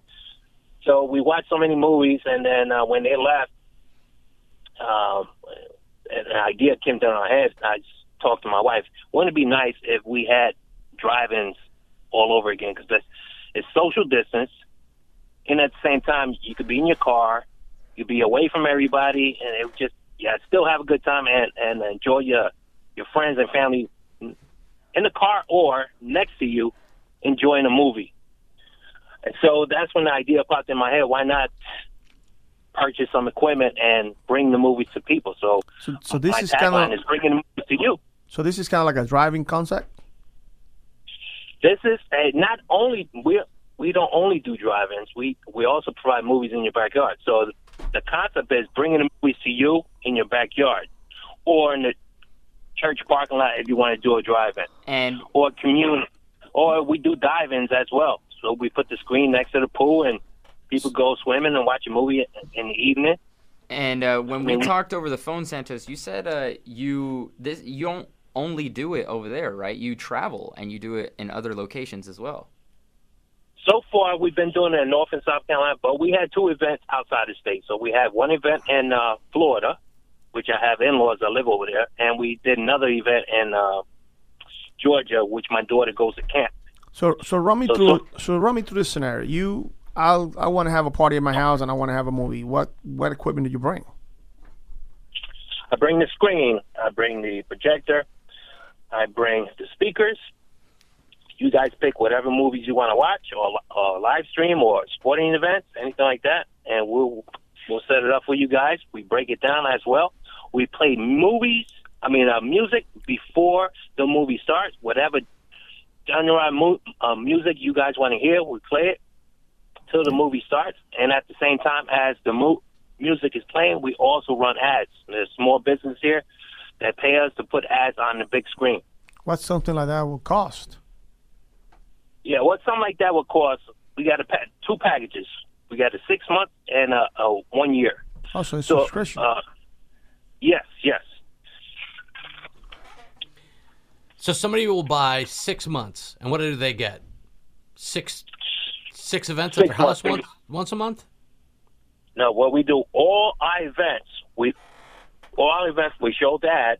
[SPEAKER 13] So we watched so many movies, and then uh, when they left, um, an idea came to our head. I talked to my wife. Wouldn't it be nice if we had drive-ins all over again? Because it's social distance, and at the same time, you could be in your car, you'd be away from everybody, and it would just yeah, still have a good time and and enjoy your your friends and family in the car or next to you, enjoying a movie. And so that's when the idea popped in my head. Why not purchase some equipment and bring the movies to people? So,
[SPEAKER 12] So, so this
[SPEAKER 13] my
[SPEAKER 12] is kind of
[SPEAKER 13] is bringing the movies to you.
[SPEAKER 12] so this is kind of like a driving concept.
[SPEAKER 13] This is a, not only we we don't only do drive-ins. We we also provide movies in your backyard. So the, the concept is bringing the movies to you in your backyard, or in the church parking lot if you want to do a drive-in,
[SPEAKER 2] and
[SPEAKER 13] or community, or we do dive-ins as well. So we put the screen next to the pool and people go swimming and watch a movie in the evening.
[SPEAKER 2] And uh, when we talked over the phone, Santos, you said uh, you this you don't only do it over there, right? You travel and you do it in other locations as well.
[SPEAKER 13] So far, we've been doing it in North and South Carolina, but we had two events outside the state. So we had one event in uh, Florida, which I have in-laws that live over there, and we did another event in uh, Georgia, which my daughter goes to camp.
[SPEAKER 12] So so run me
[SPEAKER 13] So-
[SPEAKER 12] through so run me through this scenario. You I'll I want to have a party at my house and I want to have a movie. What what equipment do you bring?
[SPEAKER 13] I bring the screen, I bring the projector, I bring the speakers. You guys pick whatever movies you want to watch, or, or live stream, or sporting events, anything like that, and we'll we'll set it up for you guys. We break it down as well. We play movies, I mean uh, music before the movie starts. Whatever genre mu- uh, music you guys want to hear, we play it till the movie starts, and at the same time as the mo- music is playing, we also run ads. There's small business here that pay us to put ads on the big screen.
[SPEAKER 12] What something like that would cost?
[SPEAKER 13] Yeah, what something like that would cost? We got a pa- two packages. We got a six month and a, a one year.
[SPEAKER 12] Oh, so it's
[SPEAKER 13] So,
[SPEAKER 12] subscription.
[SPEAKER 13] uh, yes, yes.
[SPEAKER 1] So somebody will buy six months, and what do they get? Six six events at
[SPEAKER 13] Six
[SPEAKER 1] their house once once a month.
[SPEAKER 13] No, what we do, all our events, we all our events, we show that,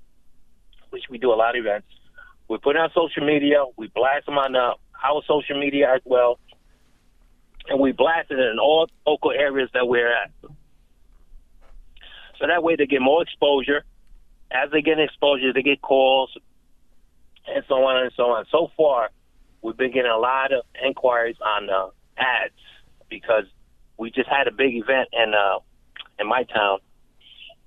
[SPEAKER 13] which we do a lot of events. We put it on social media. We blast them on uh, our social media as well, and we blast it in all local areas that we're at. So that way they get more exposure. As they get exposure, they get calls, and so on and so on. So far, we've been getting a lot of inquiries on uh, ads because we just had a big event in uh, in my town,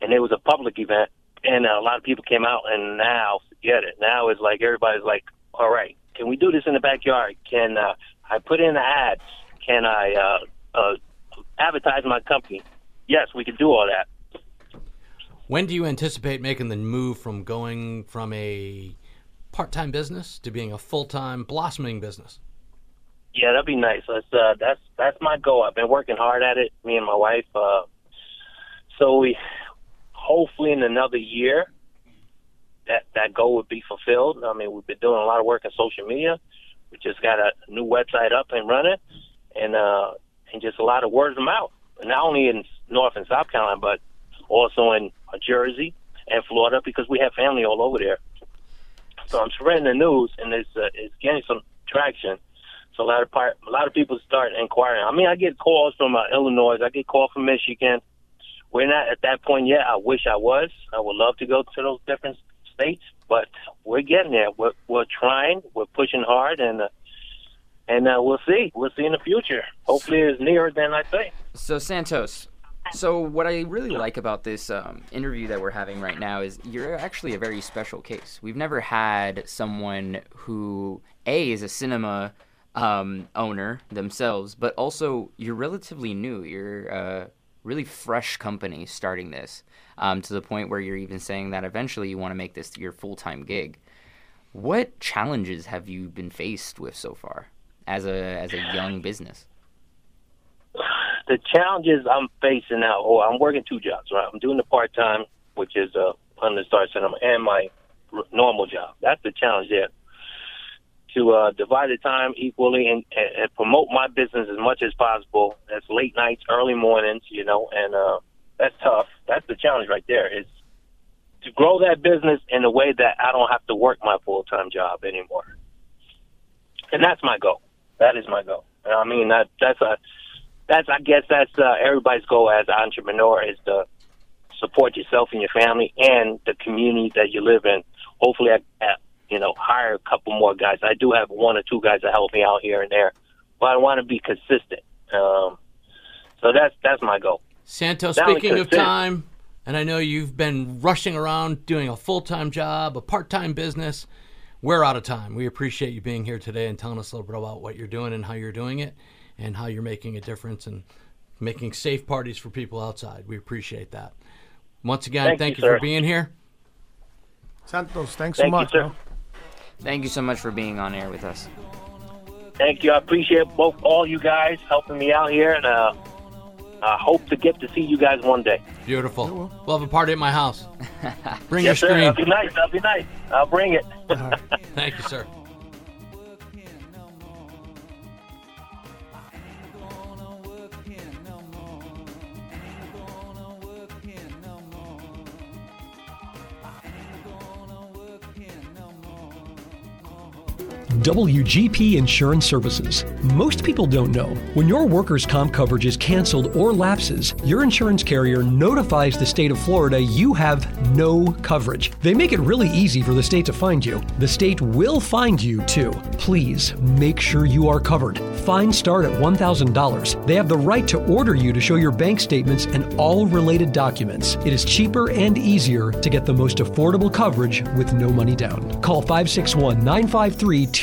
[SPEAKER 13] and it was a public event, and a lot of people came out. And now, forget it. Now it's like everybody's like, "All right, can we do this in the backyard? Can uh, I put in the ads? Can I uh, uh, advertise my company? Yes, we can do all that.
[SPEAKER 1] When do you anticipate making the move from going from a part-time business to being a full-time blossoming business?
[SPEAKER 13] Yeah, that'd be nice. That's uh, that's that's my goal. I've been working hard at it, me and my wife. Uh, so we hopefully in another year that that goal would be fulfilled. I mean, we've been doing a lot of work in social media. We just got a new website up and running, and uh, and just a lot of word of mouth. Not only in North and South Carolina, but also in Jersey and Florida because we have family all over there. So I'm spreading the news, and it's uh, it's getting some traction. So a lot of part, a lot of people start inquiring. I mean, I get calls from uh, Illinois. I get calls from Michigan. We're not at that point yet. I wish I was. I would love to go to those different states, but we're getting there. We're we're trying. We're pushing hard, and uh, and uh, we'll see. We'll see in the future. Hopefully, it's nearer than I think.
[SPEAKER 2] So Santos, so what I really like about this um, interview that we're having right now is you're actually a very special case. We've never had someone who a is a cinema um, owner themselves, but also you're relatively new. You're a really fresh company starting this um, to the point where you're even saying that eventually you want to make this your full time gig. What challenges have you been faced with so far as a as a young business?
[SPEAKER 13] The challenges I'm facing now, oh, I'm working two jobs, right? I'm doing the part time, which is uh, under Star Cinema, and my r- normal job. That's the challenge there. To uh, divide the time equally and, and, and promote my business as much as possible. That's late nights, early mornings, you know, and uh, that's tough. That's the challenge right there. Is to grow that business in a way that I don't have to work my full time job anymore. And that's my goal. That is my goal. And I mean, that that's a that's I guess that's uh, everybody's goal as an entrepreneur is to support yourself and your family and the community that you live in. Hopefully, I, you know, hire a couple more guys. I do have one or two guys that help me out here and there, but I want to be consistent. Um, so that's that's my goal.
[SPEAKER 1] Santos,
[SPEAKER 13] we
[SPEAKER 1] speaking of time, and I know you've been rushing around doing a full time job, a part time business. We're out of time. We appreciate you being here today and telling us a little bit about what you're doing and how you're doing it and how you're making a difference and making safe parties for people outside. We appreciate that. Once again,
[SPEAKER 13] Thank
[SPEAKER 1] thank,
[SPEAKER 13] you,
[SPEAKER 1] you, for being here.
[SPEAKER 12] Santos, thanks so
[SPEAKER 13] Thank you,
[SPEAKER 12] much.
[SPEAKER 13] sir.
[SPEAKER 2] Thank you so much for being on air with us.
[SPEAKER 13] Thank you. I appreciate both all you guys helping me out here, and uh, I hope to get to see you guys one day.
[SPEAKER 1] Beautiful. We'll have a party at my house. Bring
[SPEAKER 13] yes,
[SPEAKER 1] your
[SPEAKER 13] sir.
[SPEAKER 1] screen.
[SPEAKER 13] That'll be nice. That'll be nice. I'll bring it.
[SPEAKER 1] Thank you, sir.
[SPEAKER 7] WGP Insurance Services. Most people don't know when your workers' comp coverage is canceled or lapses, your insurance carrier notifies the state of Florida you have no coverage. They make it really easy for the state to find you. The state will find you too. Please make sure you are covered. Fines start at $1,000. They have the right to order you to show your bank statements and all related documents. It is cheaper and easier to get the most affordable coverage with no money down. Call 561 953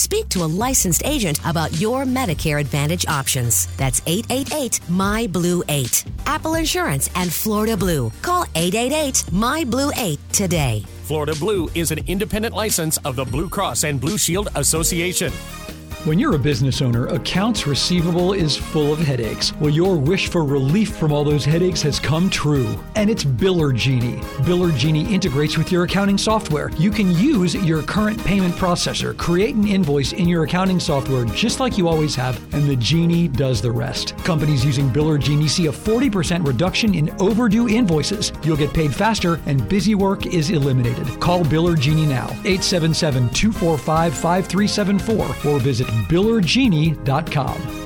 [SPEAKER 5] speak to a licensed agent about your Medicare Advantage options. That's 888 My Blue 8. Apple Insurance and Florida Blue. Call 888 My Blue 8 today.
[SPEAKER 6] Florida Blue is an independent license of the Blue Cross and Blue Shield Association.
[SPEAKER 7] When you're a business owner, accounts receivable is full of headaches. Well, your wish for relief from all those headaches has come true. And it's Biller Genie. Biller Genie integrates with your accounting software. You can use your current payment processor, create an invoice in your accounting software just like you always have, and the Genie does the rest. Companies using Biller Genie see a 40% reduction in overdue invoices. You'll get paid faster, and busy work is eliminated. Call Biller Genie now, 877 245 5374, or visit billergenie.com.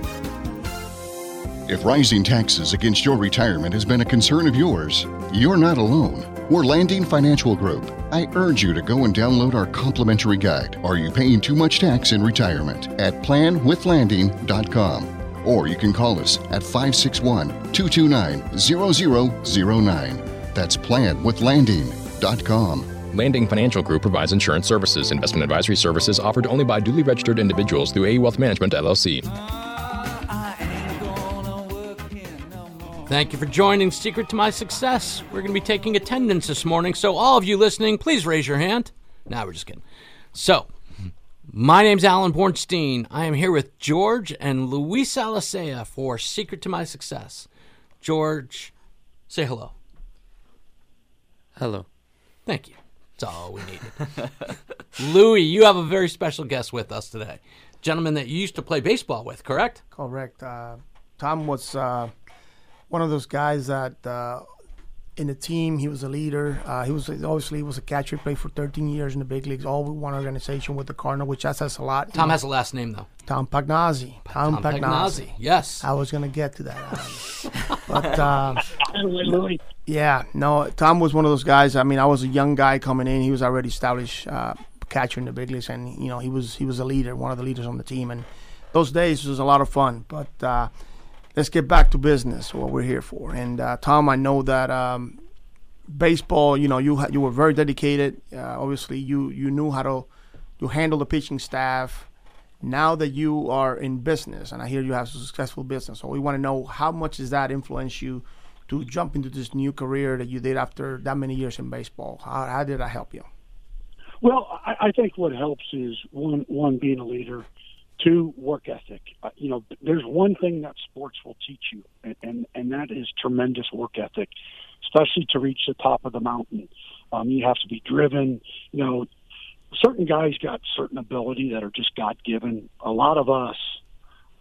[SPEAKER 9] If rising taxes against your retirement has been a concern of yours, you're not alone. We're Landing Financial Group. I urge you to go and download our complimentary guide, Are You Paying Too Much Tax in Retirement? at planwithlanding.com. Or you can call us at 561 229 0009. That's planwithlanding.com.
[SPEAKER 10] Landing Financial Group provides insurance services. Investment advisory services offered only by duly registered individuals through AE Wealth Management LLC.
[SPEAKER 1] Thank you for joining Secret to My Success. We're going to be taking attendance this morning, so all of you listening, please raise your hand. Now we're just kidding. So, my name's Alan Bornstein. I am here with George and Luis Alicea for Secret to My Success. George, say hello.
[SPEAKER 3] Hello.
[SPEAKER 1] Thank you. That's all we needed. Luis, you have a very special guest with us today. Gentleman that you used to play baseball with, correct?
[SPEAKER 12] Correct. Uh, Tom was uh, one of those guys that uh, in the team he was a leader. Uh, he was obviously he was a catcher. He played for 13 years in the big leagues, all with one organization with the Cardinal, which that says a lot.
[SPEAKER 1] Tom has a last name though.
[SPEAKER 12] Tom Pagnozzi. Tom,
[SPEAKER 1] Tom Pagnozzi. Yes.
[SPEAKER 12] I was gonna get to that, but uh, yeah, no. Tom was one of those guys. I mean, I was a young guy coming in. He was already established uh, catcher in the big leagues, and you know he was he was a leader, one of the leaders on the team. And those days was a lot of fun. But uh, let's get back to business. What we're here for. And uh, Tom, I know that. Um, baseball, you know, you you were very dedicated. Uh, obviously, you you knew how to to handle the pitching staff. Now that you are in business, and I hear you have a successful business, so we want to know how much does that influence you to jump into this new career that you did after that many years in baseball? How, how did that help you?
[SPEAKER 14] Well, I, I think what helps is one one being a leader, two work ethic. Uh, you know, there's one thing that sports will teach you, and, and and that is tremendous work ethic, especially to reach the top of the mountain. Um, you have to be driven. You know, certain guys got certain ability that are just God given. A lot of us,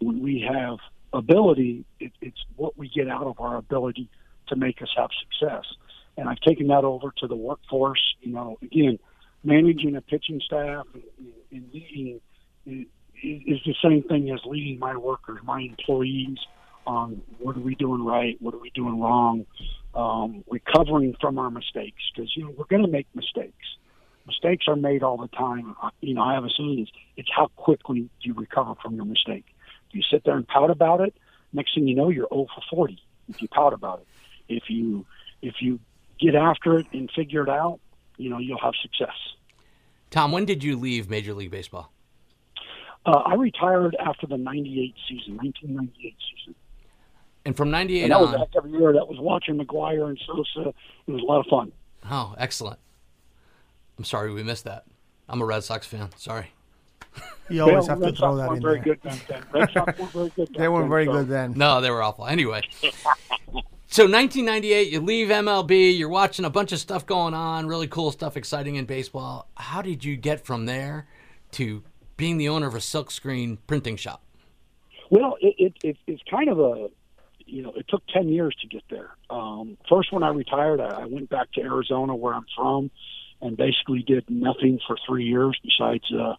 [SPEAKER 14] we, we have ability. It, it's what we get out of our ability to make us have success. And I've taken that over to the workforce. You know, again, managing a pitching staff and, leading is, the same thing as leading my workers, my employees on what are we doing right, what are we doing wrong, um, recovering from our mistakes because you know we're going to make mistakes. Mistakes are made all the time. You know, I have a saying: it's how quickly do you recover from your mistake." You sit there and pout about it, next thing you know, you're 0 for 40. If you pout about it, if you if you get after it and figure it out, you know, you'll have success.
[SPEAKER 1] Tom, when did you leave Major League Baseball?
[SPEAKER 14] Uh, I retired after the '98 season, 1998 season.
[SPEAKER 1] And from '98
[SPEAKER 14] And that was
[SPEAKER 1] on,
[SPEAKER 14] heck of year. That was watching McGwire and Sosa. It was a lot of fun.
[SPEAKER 1] oh, excellent. I'm sorry we missed that. I'm a Red Sox fan. Sorry.
[SPEAKER 12] You always
[SPEAKER 14] Well,
[SPEAKER 12] have to
[SPEAKER 14] Red
[SPEAKER 12] throw
[SPEAKER 14] Sox
[SPEAKER 12] that
[SPEAKER 14] weren't
[SPEAKER 12] in
[SPEAKER 14] very
[SPEAKER 12] there.
[SPEAKER 14] good then. then. Red Sox weren't very good.
[SPEAKER 12] They weren't very
[SPEAKER 14] so-
[SPEAKER 12] good then.
[SPEAKER 1] No, they were awful. Anyway, so 1998, you leave MLB. You're watching a bunch of stuff going on, really cool stuff, exciting in baseball. How did you get from there to being the owner of a silkscreen printing shop?
[SPEAKER 14] Well, it, it, it it's kind of a, you know, it took ten years to get there. Um, first, when I retired, I, I went back to Arizona, where I'm from, and basically did nothing for three years besides uh,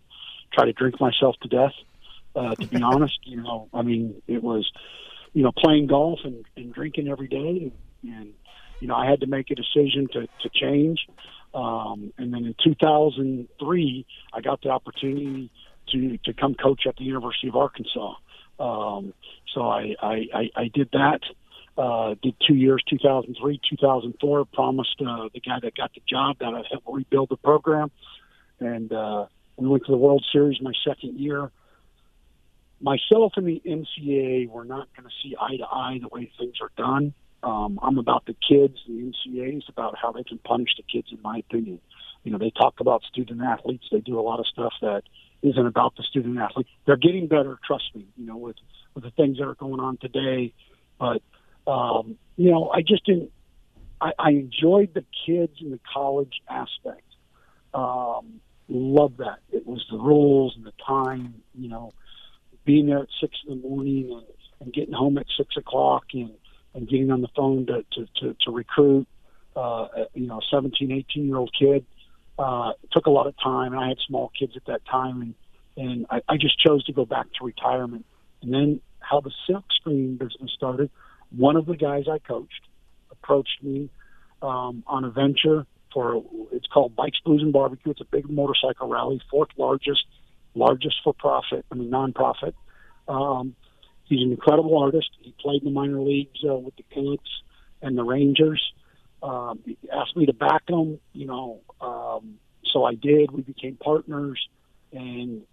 [SPEAKER 14] try to drink myself to death. Uh, to be honest, you know, I mean, it was, you know, playing golf and, and drinking every day, and, and you know, I had to make a decision to to change. Um, and then in 2003, I got the opportunity to to come coach at the University of Arkansas. Um, so I, I, I, I did that. Uh, did two years, 2003, 2004. Promised uh, the guy that got the job that I'd help rebuild the program, and uh, we went to the World Series my second year. Myself and the NCAA were not going to see eye to eye the way things are done. Um, I'm about the kids. The NCAA is about how they can punish the kids, in my opinion. You know, they talk about student athletes. They do a lot of stuff that isn't about the student athlete. They're getting better, trust me. You know, with with the things that are going on today, but um, you know, I just didn't. I, I enjoyed the kids and the college aspect. Um, love that. It was the rules and the time. You know, being there at six in the morning and, and getting home at six o'clock and and getting on the phone to to to, to recruit. Uh, you know, a 17, 18 year old kid. Uh, it took a lot of time, and I had small kids at that time, and and I, I just chose to go back to retirement. And then how the silk screen business started. One of the guys I coached approached me um, on a venture for it's called Bikes, Blues, and Barbecue. It's a big motorcycle rally, fourth largest, largest for profit. I mean nonprofit. Um, he's an incredible artist. He played in the minor leagues uh, with the Cats and the Rangers. Um, he asked me to back him, you know, um, so I did. We became partners, and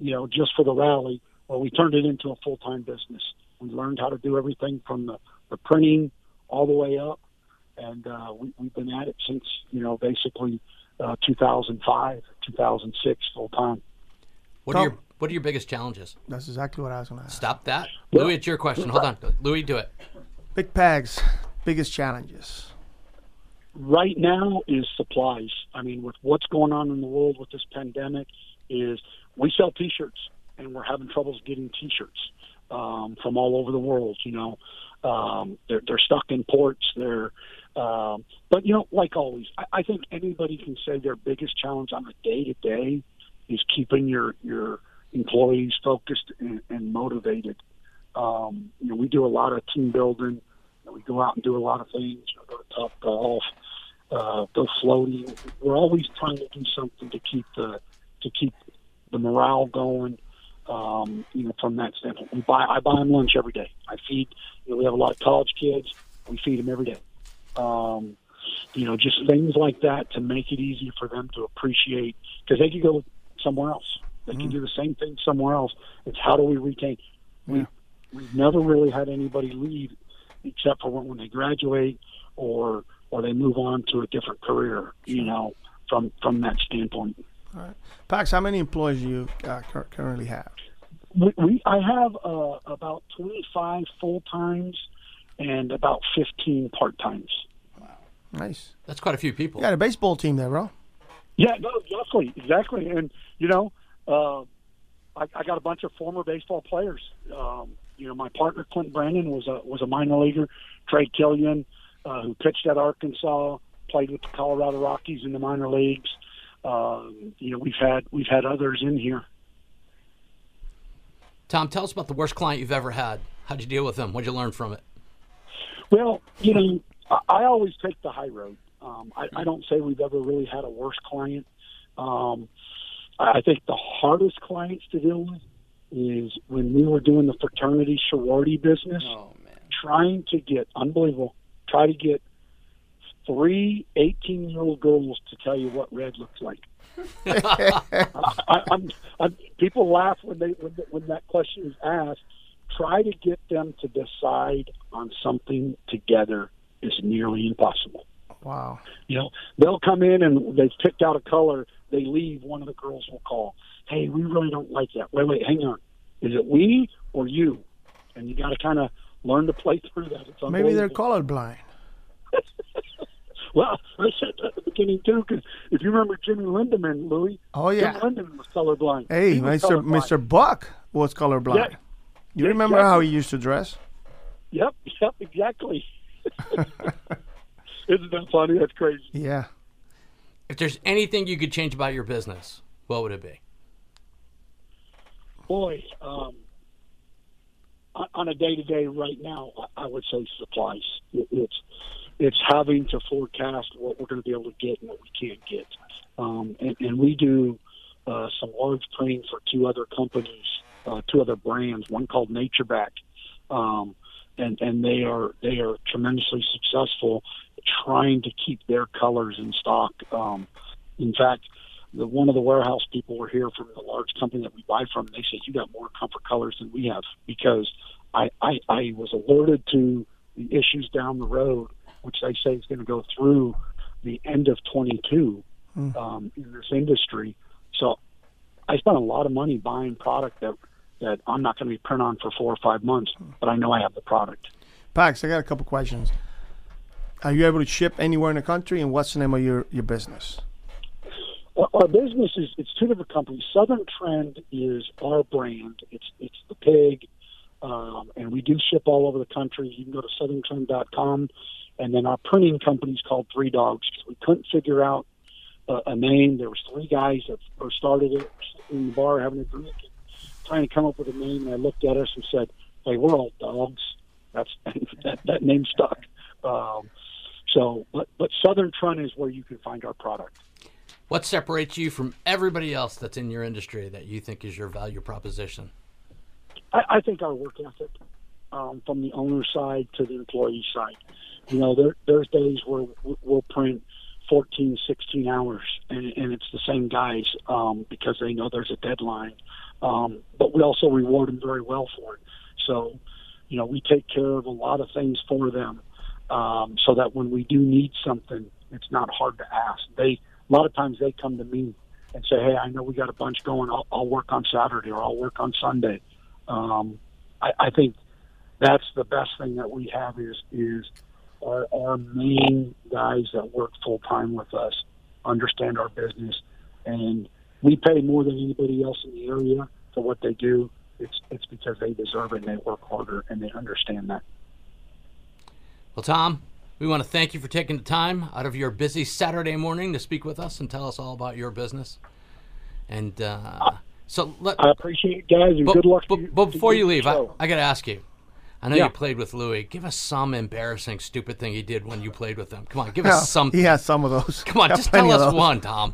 [SPEAKER 14] you know, just for the rally, well, we turned it into a full time business. We learned how to do everything from the, the printing all the way up, and uh, we, we've been at it since you know basically uh, 2005, 2006, full time.
[SPEAKER 1] What are your What are your biggest challenges?
[SPEAKER 12] That's exactly what I was going to ask.
[SPEAKER 1] Stop that, Luis. It's your question. Hold on, Luis. Do it.
[SPEAKER 12] Big Pags, biggest challenges.
[SPEAKER 14] right now is supplies. I mean, with what's going on in the world with this pandemic, is we sell T-shirts and we're having troubles getting T-shirts um, from all over the world. You know, um, they're they're stuck in ports. They're um, but you know, like always, I, I think anybody can say their biggest challenge on a day to day is keeping your your employees focused and, and motivated. Um, you know, we do a lot of team building. We go out and do a lot of things. You know, go to Top Golf, uh, go floating. We're always trying to do something to keep the to keep the morale going. Um, you know, from that standpoint, we buy I buy them lunch every day. I feed. You know, we have a lot of college kids. We feed them every day. Um, you know, just things like that to make it easy for them to appreciate because they could go somewhere else. They can do the same thing somewhere else. It's how do we retain? We we've never really had anybody leave except for when, when they graduate or or they move on to a different career. You know, from from that standpoint.
[SPEAKER 12] All right. Pags, how many employees do you uh, currently have?
[SPEAKER 14] We, we I have uh, about twenty five full times and about fifteen part times. Wow.
[SPEAKER 12] Nice.
[SPEAKER 1] That's quite a few people.
[SPEAKER 12] You got a baseball team there, bro.
[SPEAKER 14] Yeah, no, exactly, exactly. And you know, uh, I, I got a bunch of former baseball players. Um, you know, my partner Clint Brandon was a was a minor leaguer. Trey Killian, uh, who pitched at Arkansas, played with the Colorado Rockies in the minor leagues. Um, you know, we've had we've had others in here.
[SPEAKER 1] Tom, tell us about the worst client you've ever had. How'd you deal with them? What'd you learn from it?
[SPEAKER 14] Well, you know, I, I always take the high road. Um, I, I don't say we've ever really had a worse client. Um, I I think the hardest clients to deal with is when we were doing the fraternity sorority business, trying to get unbelievable, try to get three 18 year old girls to tell you what red looks like. I, I'm, I'm, people laugh when they when, when that question is asked. Try to get them to decide on something together is nearly impossible.
[SPEAKER 12] Wow.
[SPEAKER 14] You know, they'll come in and they've picked out a color. They leave. One of the girls will call. Hey, we really don't like that. Wait, wait, hang on. Is it we or you? And you got to kind of learn to play through that. It's
[SPEAKER 12] Maybe they're colorblind.
[SPEAKER 14] Well, I said that at the beginning too, because if you remember Jimmy Lindeman, Luis.
[SPEAKER 12] Oh, yeah.
[SPEAKER 14] Jimmy Lindeman was colorblind.
[SPEAKER 12] Hey,
[SPEAKER 14] He was
[SPEAKER 12] Mr.
[SPEAKER 14] colorblind.
[SPEAKER 12] Mr. Buck was colorblind.
[SPEAKER 14] Yeah.
[SPEAKER 12] You
[SPEAKER 14] Yeah,
[SPEAKER 12] remember how he used to dress?
[SPEAKER 14] Yep, yep, exactly. Isn't that funny? That's crazy.
[SPEAKER 12] Yeah.
[SPEAKER 1] If there's anything you could change about your business, what would it be?
[SPEAKER 14] Boy, um, on- on a day to day right now, I- I would say supplies. It's it's having to forecast what we're going to be able to get and what we can't get. Um, and, and we do uh, some large printing for two other companies, uh, two other brands. One called NatureBack, um, and and they are they are tremendously successful trying to keep their colors in stock. Um, in fact, the one of the warehouse people were here from the large company that we buy from. And they said you got more comfort colors than we have because I I, I was alerted to the issues down the road, which they say is going to go through the end of 22 um, in this industry. So I spent a lot of money buying product that that I'm not going to be print on for four or five months, but I know I have the product.
[SPEAKER 12] Pags, I got a couple questions. Are you able to ship anywhere in the country, and what's the name of your, your business?
[SPEAKER 14] Well, our business is it's two different companies. Southern Trend is our brand. It's it's the pig, um, and we do ship all over the country. You can go to southerntrend.com, and then our printing company is called Three Dogs because we couldn't figure out a, a name. There was three guys that first started it in the bar having a drink, and trying to come up with a name. And I looked at us and said, "Hey, we're all dogs." That's that that name stuck. Um, so, but but Southern Trend is where you can find our product.
[SPEAKER 1] What separates you from everybody else that's in your industry that you think is your value proposition?
[SPEAKER 14] I, I think our work ethic, um, from the owner side to the employee side. You know, there, there's days where we'll print 14, 16 hours, and, and it's the same guys um, because they know there's a deadline. Um, but we also reward them very well for it. So, you know, we take care of a lot of things for them um, so that when we do need something, it's not hard to ask. They a lot of times they come to me and say, "Hey, I know we got a bunch going. I'll, I'll work on Saturday or I'll work on Sunday." Um, I, I think that's the best thing that we have is is our, our main guys that work full time with us understand our business, and we pay more than anybody else in the area for what they do. It's it's because they deserve it and they work harder and they understand that.
[SPEAKER 1] Well, Tom, we want to thank you for taking the time out of your busy Saturday morning to speak with us and tell us all about your business. And uh, so let,
[SPEAKER 14] I appreciate it, guys, and good luck.
[SPEAKER 1] But,
[SPEAKER 14] to you,
[SPEAKER 1] but before
[SPEAKER 14] you
[SPEAKER 1] you leave, I. I got to ask you. I know
[SPEAKER 14] Yeah.
[SPEAKER 1] you played with Luis. Give us some embarrassing, stupid thing he did when you played with him. Come on, give
[SPEAKER 12] Yeah,
[SPEAKER 1] us some.
[SPEAKER 12] He has some of those.
[SPEAKER 1] Come on, just tell us
[SPEAKER 12] those.
[SPEAKER 1] one, Tom.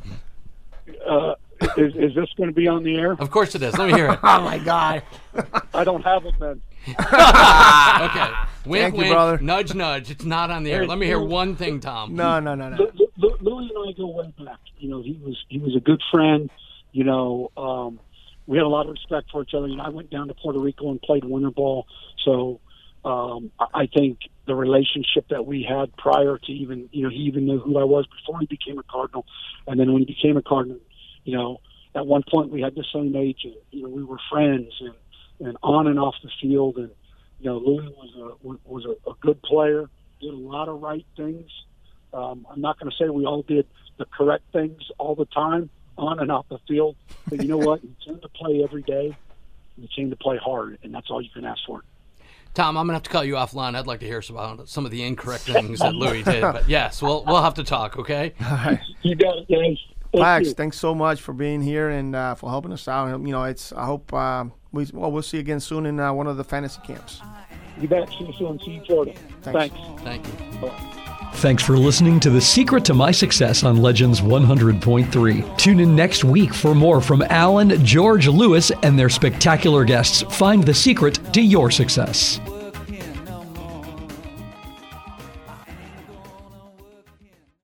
[SPEAKER 14] uh, is, is this going to be on the air?
[SPEAKER 1] Of course it is. Let me hear it.
[SPEAKER 12] oh my God!
[SPEAKER 14] I don't have them then.
[SPEAKER 1] okay. Wink,
[SPEAKER 12] Thank you, brother.
[SPEAKER 1] Nudge, nudge. It's not on the air. Let me hear one thing, Tom.
[SPEAKER 12] No, no, no, no.
[SPEAKER 14] Lu- Lu- Luis and I go way back. You know, he was he was a good friend. You know, um, we had a lot of respect for each other. You know, I went down to Puerto Rico and played winter ball, so um, I think the relationship that we had prior to even you know he even knew who I was before he became a Cardinal, and then when he became a Cardinal, you know, at one point we had the same age, and you know we were friends and and on and off the field, and you know Luis was a was a, a good player, did a lot of right things. Um, I'm not going to say we all did the correct things all the time on and off the field, but you know what? You came to play every day. You came to play hard, and that's all you can ask for.
[SPEAKER 1] Tom, I'm gonna have to call you offline. I'd like to hear some about some of the incorrect things that Luis did. But yes, we'll we'll have to talk. Okay.
[SPEAKER 14] You got it, guys. Thank
[SPEAKER 12] Pags,
[SPEAKER 14] you.
[SPEAKER 12] thanks so much for being here and uh, for helping us out. You know, it's. I hope uh, we well we'll see you again soon in uh, one of the fantasy camps.
[SPEAKER 14] You bet. See you soon. See you in Florida.
[SPEAKER 12] Thanks.
[SPEAKER 14] Thanks.
[SPEAKER 1] Thank you.
[SPEAKER 7] Thanks for listening to The Secret to My Success on Legends 100.3. Tune in next week for more from Alan, George, Luis, and their spectacular guests. Find the secret to your success.